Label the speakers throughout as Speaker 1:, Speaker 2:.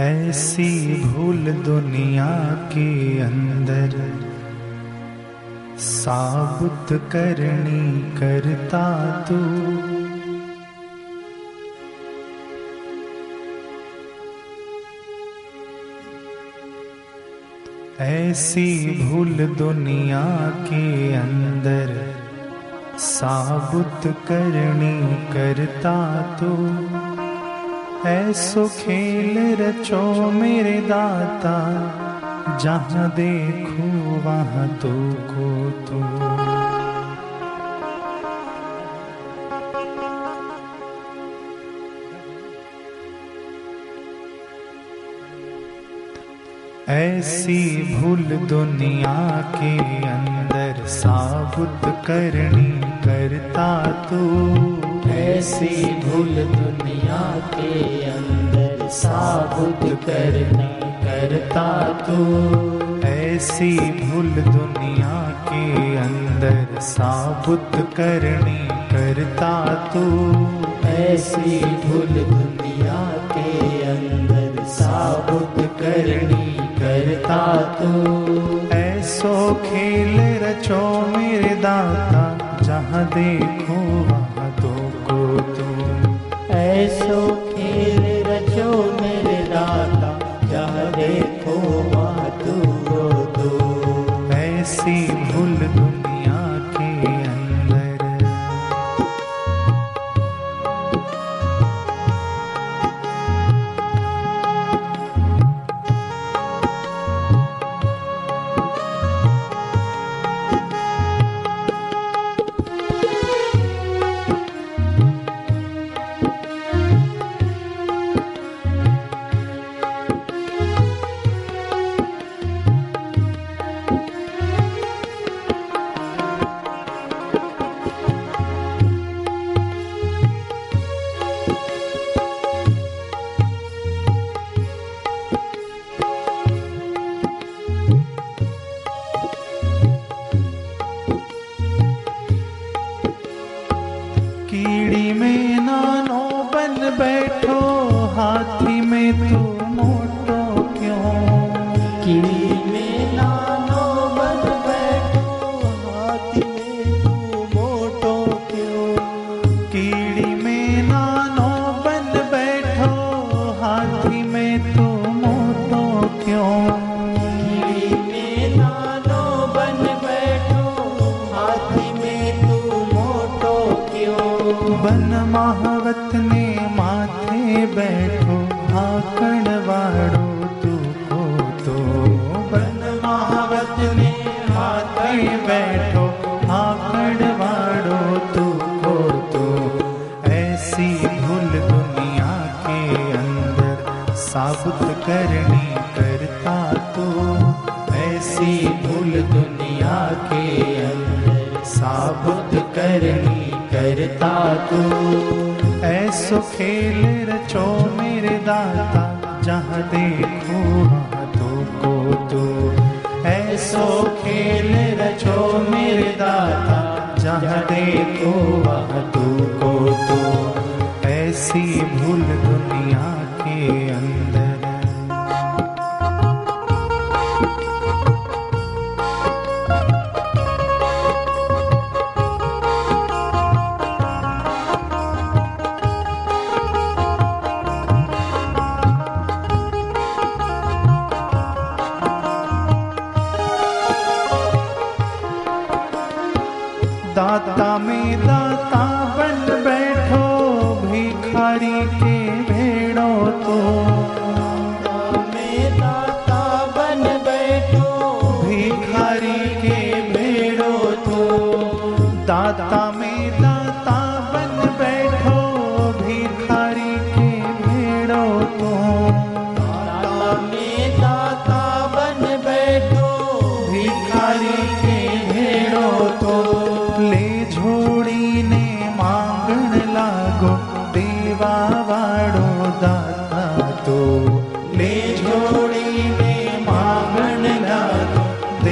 Speaker 1: ऐसी भूल दुनिया के अंदर साबुत करनी करता तू। ऐसी भूल दुनिया के अंदर साबुत करनी करता तू। ऐसो खेल रचो मेरे दाता, जहाँ देखो वहाँ तो को तू ऐसी भूल दुनिया के अंदर साबुत करनी करता तू।
Speaker 2: ऐसी भूल दुनिया के अंदर साबुत करनी करता तू।
Speaker 1: ऐसी भूल दुनिया के अंदर साबुत करनी करता तू।
Speaker 2: ऐसी भूल दुनिया के अंदर साबुत करनी करता तू।
Speaker 1: ऐसो खेल रचो मेरे दाता, जहाँ देखो माथे बैठो, आकड़ वाड़ो तू को तो बन महावत ने माथे बैठो, आकड़ वाड़ो तू को तो। ऐसी भूल दुनिया के अंदर साबुत करनी करता तो। ऐसी भूल दुनिया के अंदर साबुत करनी करता तू। ऐसो खेल रचो मेरे दाता, जहाँ देखो वहाँ तो को तू। ऐसो खेल रचो मेरे दाता, जहाँ देखो तू को तू। ऐसी भूल दुनिया के अंदर दाता में दाता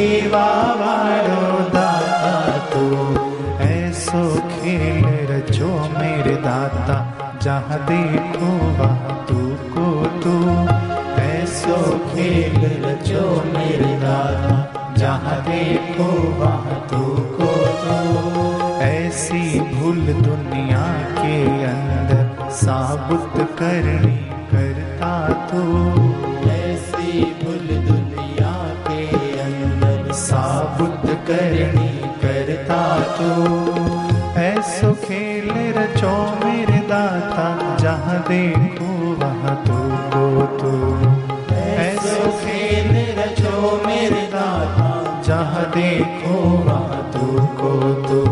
Speaker 1: सेवा
Speaker 2: वारो दाता
Speaker 1: तू ऐसो खेल रचो मेरे
Speaker 2: दाता, जहाँ देखो वहाँ
Speaker 1: तू को तू। ऐसो खेल रचो मेरे दादा जहाँ देखो वहाँ तू को तू।
Speaker 2: ऐसी भूल दुनिया के अंदर
Speaker 1: साबुत करनी करता तू। साबुत करनी करता तो। ऐसो खेल रचो मेरे दाता, जहाँ देखो वहाँ तू को तू।
Speaker 2: ऐसो खेल रचो मेरे दाता,
Speaker 1: जहाँ देखो वहाँ तू को तू।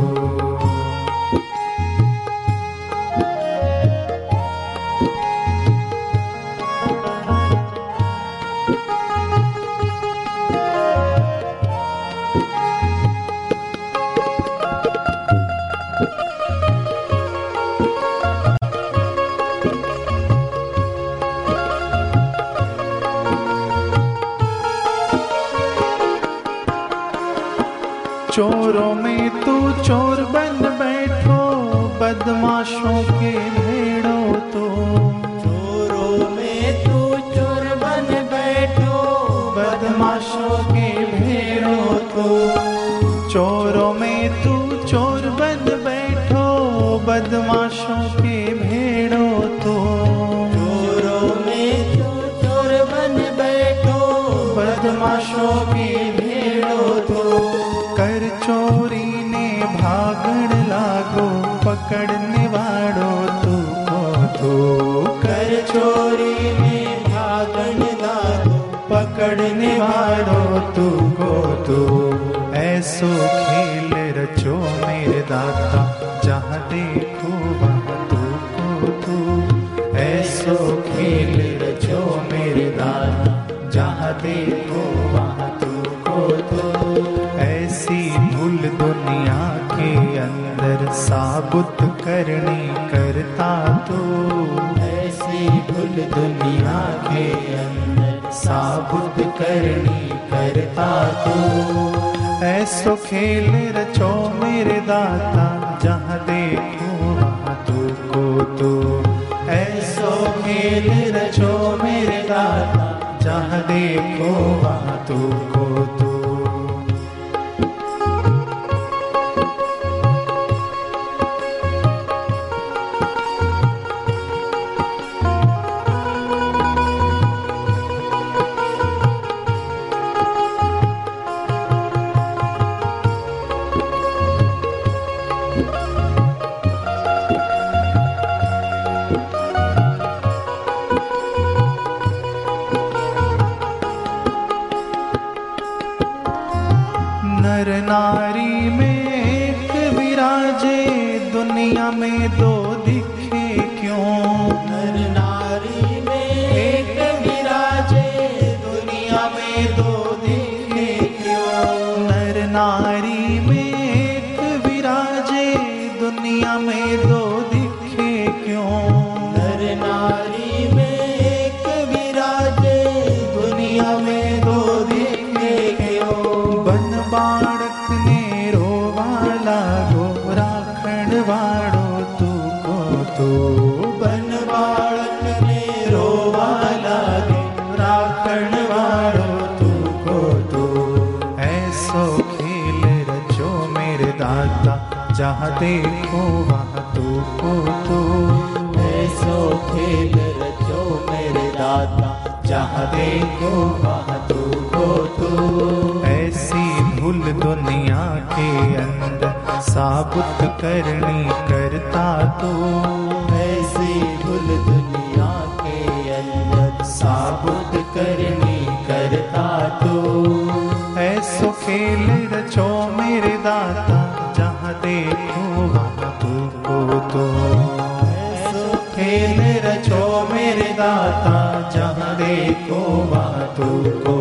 Speaker 1: बदमाशों के भेड़ो तो।
Speaker 2: चोरों में तू चोर बन बैठो।
Speaker 1: बदमाशों के भेड़ो पकड़ने वाड़ो तू को तू
Speaker 2: कर चोरी में भागन लागो
Speaker 1: पकड़ने वाड़ो तू को तू ऐसो खेल रचो मेरे दादा जहाँ देखो वहाँ तू को तू ऐसो खेल रचो मेरे दादा जहाँ देखो वहाँ तू साबुत करनी करता तू।
Speaker 2: ऐसी भूल दुनिया के अंदर
Speaker 1: साबुत करनी करता तू। ऐसो खेल रचो मेरे दाता जहाँ देखो वहाँ तू को तो। ऐसो खेल रचो मेरे दाता जहाँ देखो वहाँ तू को दुनिया में दो दिखे मेरे दाता जहाँ देखो वहाँ तू को तू।
Speaker 2: ऐसो खेल रचो मेरे दाता
Speaker 1: जहाँ देखो वहाँ तू को तो। ऐसी भूल दुनिया के अंदर साबुत करनी करता तू। वहाँ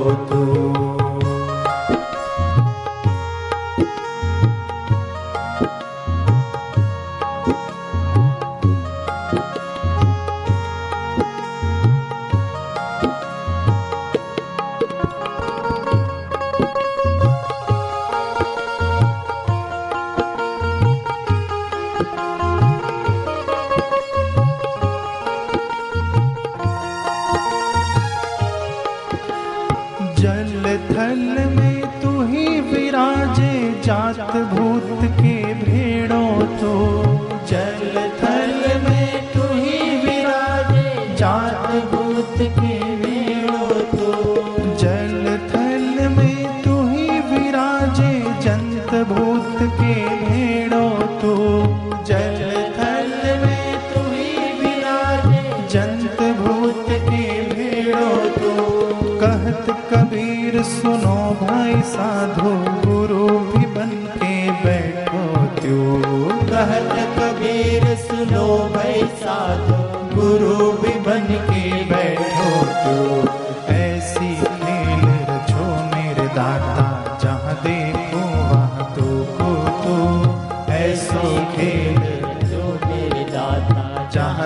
Speaker 1: के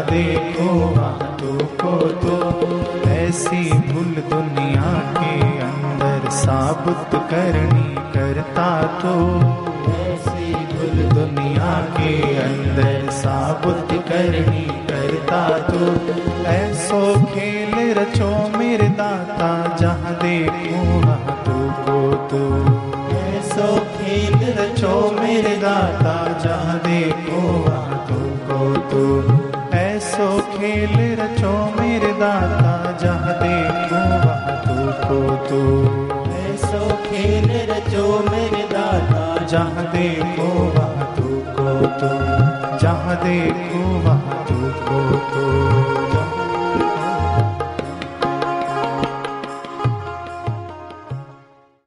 Speaker 1: देखो वहाँ तो को तो ऐसी भूल दुनिया के अंदर साबुत करनी करता तो।
Speaker 2: ऐसी भूल
Speaker 1: दुनिया के अंदर साबुत करनी करता तो। ऐसो खेल रचो मेरे दाता, जहाँ देखो वहाँ तो को तो। ऐसो खेल रचो मेरे दाता, जहाँ देखो वहाँ तो को तो। खेल रचो मेरे दाता जहाँ देखो वहाँ तू को तो।
Speaker 2: ऐसो खेल रचो मेरे दाता
Speaker 1: जहाँ देखो वहाँ तू को तो। जहाँ देखो वहाँ तू को तो।